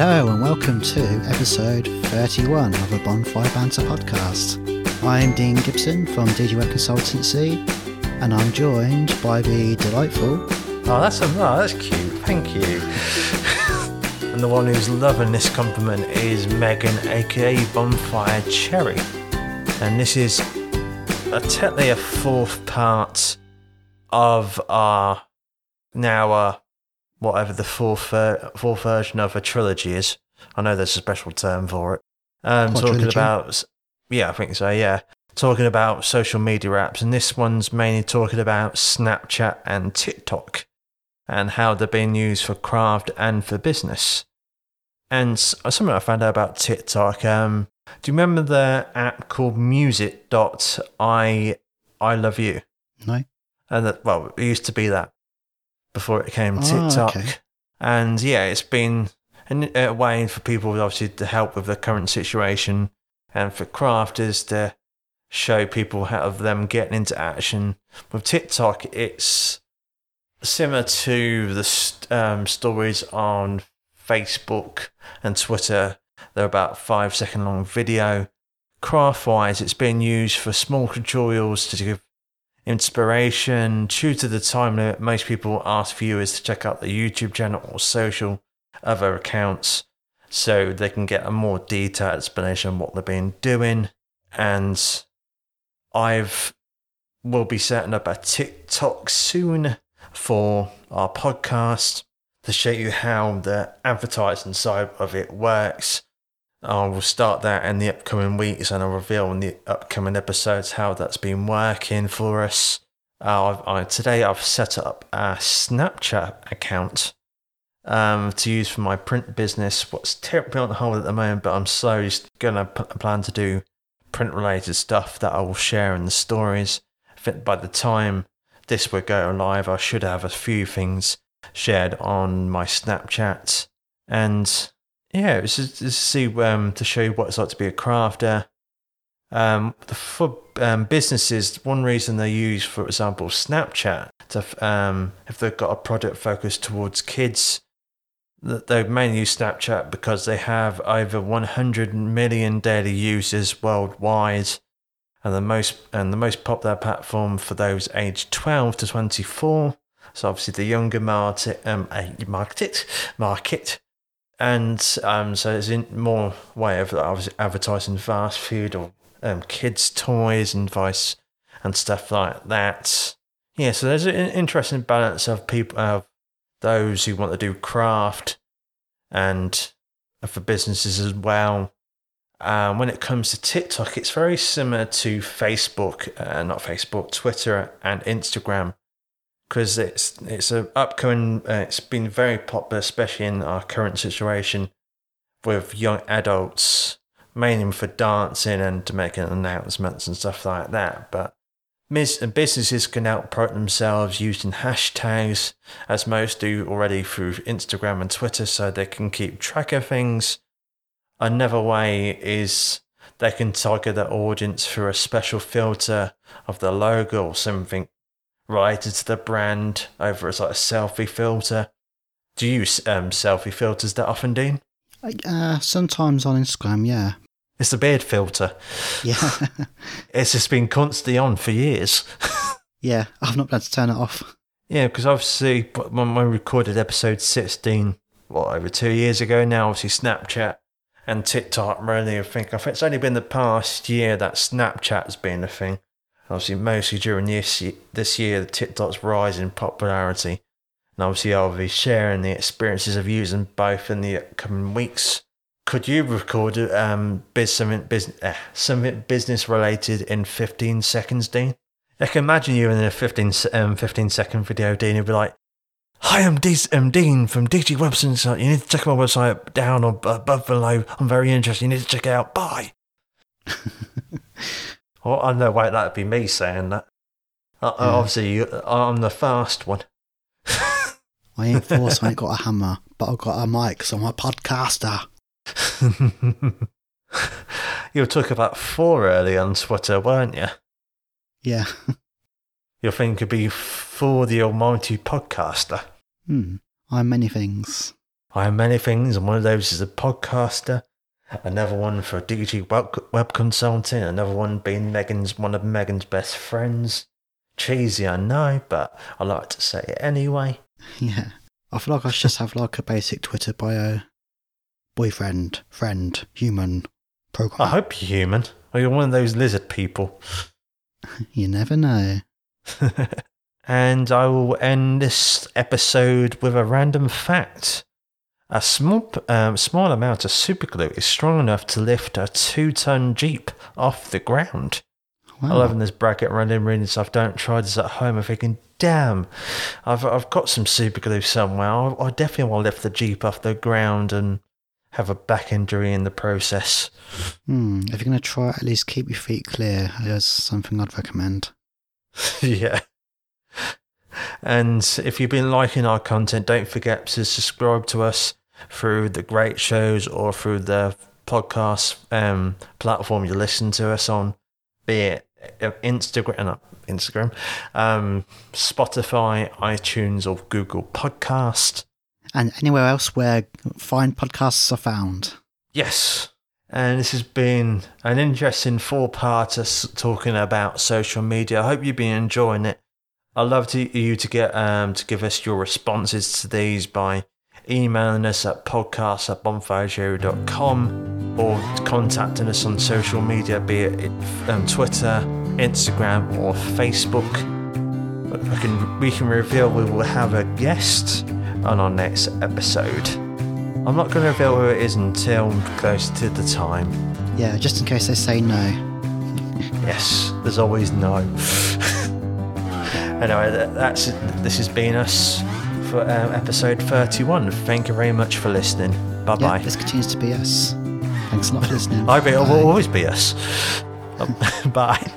Hello and welcome to episode 31 of the Bonfire Banter podcast. I'm Dean Gibson from DG Web Consultancy and I'm joined by the delightful. Oh, that's a, oh, that's cute. Thank you. and the one who's loving this compliment is Megan, aka Bonfire Cherry. And this is a, technically a fourth part of our now uh, whatever the fourth uh, fourth version of a trilogy is. I know there's a special term for it. Um, talking about yeah, I think so. Yeah, talking about social media apps, and this one's mainly talking about Snapchat and TikTok and how they're being used for craft and for business. And something I found out about TikTok. Um, do you remember the app called Music.I I Love You? No. And that well, it used to be that before it became oh, TikTok. Okay. And yeah, it's been a way for people obviously to help with the current situation and for crafters to show people how of them getting into action. With TikTok, it's similar to the um, stories on Facebook and Twitter. They're about five second long video. Craft wise, it's being used for small tutorials to give inspiration. Due to the time limit, most people ask viewers to check out the YouTube channel or social other accounts so they can get a more detailed explanation of what they've been doing. And I've will be setting up a TikTok soon for our podcast to show you how the advertising side of it works I will start that in the upcoming weeks and I'll reveal in the upcoming episodes how that's been working for us. Uh, I, today I've set up a Snapchat account um, to use for my print business. What's terribly on hold at the moment, but I'm slowly going to plan to do print related stuff that I will share in the stories. I think by the time this will go live, I should have a few things shared on my Snapchat. And yeah, it was just to see um, to show you what it's like to be a crafter. Um, the, for um, businesses, one reason they use, for example, Snapchat, to, um, if they've got a product focused towards kids, they mainly use Snapchat because they have over 100 million daily users worldwide, and the most and the most popular platform for those aged 12 to 24. So obviously the younger market, um, market, market and um, so it's in more way of advertising fast food or um, kids' toys and vice and stuff like that. Yeah, so there's an interesting balance of people of those who want to do craft and for businesses as well. Um, when it comes to TikTok, it's very similar to Facebook, uh, not Facebook, Twitter and Instagram because it's it's a upcoming. Uh, it's been very popular, especially in our current situation with young adults, mainly for dancing and to make announcements and stuff like that. But businesses can now promote themselves using hashtags, as most do already through Instagram and Twitter, so they can keep track of things. Another way is they can target their audience through a special filter of the logo or something related to the brand over as like a selfie filter. Do you use um, selfie filters that often, Dean? Uh, sometimes on Instagram, yeah. It's a beard filter. Yeah. it's just been constantly on for years. yeah, I've not been able to turn it off. Yeah, because obviously when we recorded episode 16, what, over two years ago now, obviously Snapchat and TikTok really, I think, I think it's only been the past year that Snapchat has been a thing obviously, mostly during this this year, the TikTok's rise in popularity, and obviously, I'll be sharing the experiences of using both in the coming weeks. Could you record um biz, something business uh, something business related in fifteen seconds, Dean? I can imagine you in a 15, um, 15 second video, Dean. You'd be like, Hi, I'm, D- I'm Dean from DG Website. You need to check my website down or above below. I'm very interested. You need to check it out. Bye. Oh, I know, wait, that'd be me saying that. Uh, yeah. Obviously, you, I'm the fast one. I ain't force, I ain't got a hammer, but I've got a mic, so I'm a podcaster. you were talking about four early on Twitter, weren't you? Yeah. Your thing could be for the almighty podcaster. Hmm. I'm many things. I am many things, and one of those is a podcaster. Another one for DG web, web consulting. Another one being Megan's one of Megan's best friends. Cheesy, I know, but I like to say it anyway. Yeah, I feel like I should just have like a basic Twitter bio: boyfriend, friend, human, program. I hope you're human, or you're one of those lizard people. you never know. and I will end this episode with a random fact. A small, um, small amount of superglue is strong enough to lift a two ton Jeep off the ground. Wow. I love in this bracket running reading stuff. Don't try this at home. I'm thinking, damn, I've, I've got some superglue somewhere. I, I definitely want to lift the Jeep off the ground and have a back injury in the process. Hmm. If you're going to try, at least keep your feet clear. That's something I'd recommend. yeah. And if you've been liking our content, don't forget to subscribe to us through the great shows or through the podcast um, platform you listen to us on, be it uh, Instagram, not Instagram, um, Spotify, iTunes, or Google Podcast. And anywhere else where fine podcasts are found. Yes. And this has been an interesting four parter talking about social media. I hope you've been enjoying it. I'd love to, you to get um, to give us your responses to these by emailing us at podcast at bonfirecherry.com or contacting us on social media, be it um, Twitter, Instagram, or Facebook. We can, we can reveal we will have a guest on our next episode. I'm not going to reveal who it is until close to the time. Yeah, just in case they say no. yes, there's always no. anyway, that's this has been us for um, episode 31. Thank you very much for listening. Bye bye. Yeah, this continues to be us. Thanks a lot for listening. I it will always be us. Bye.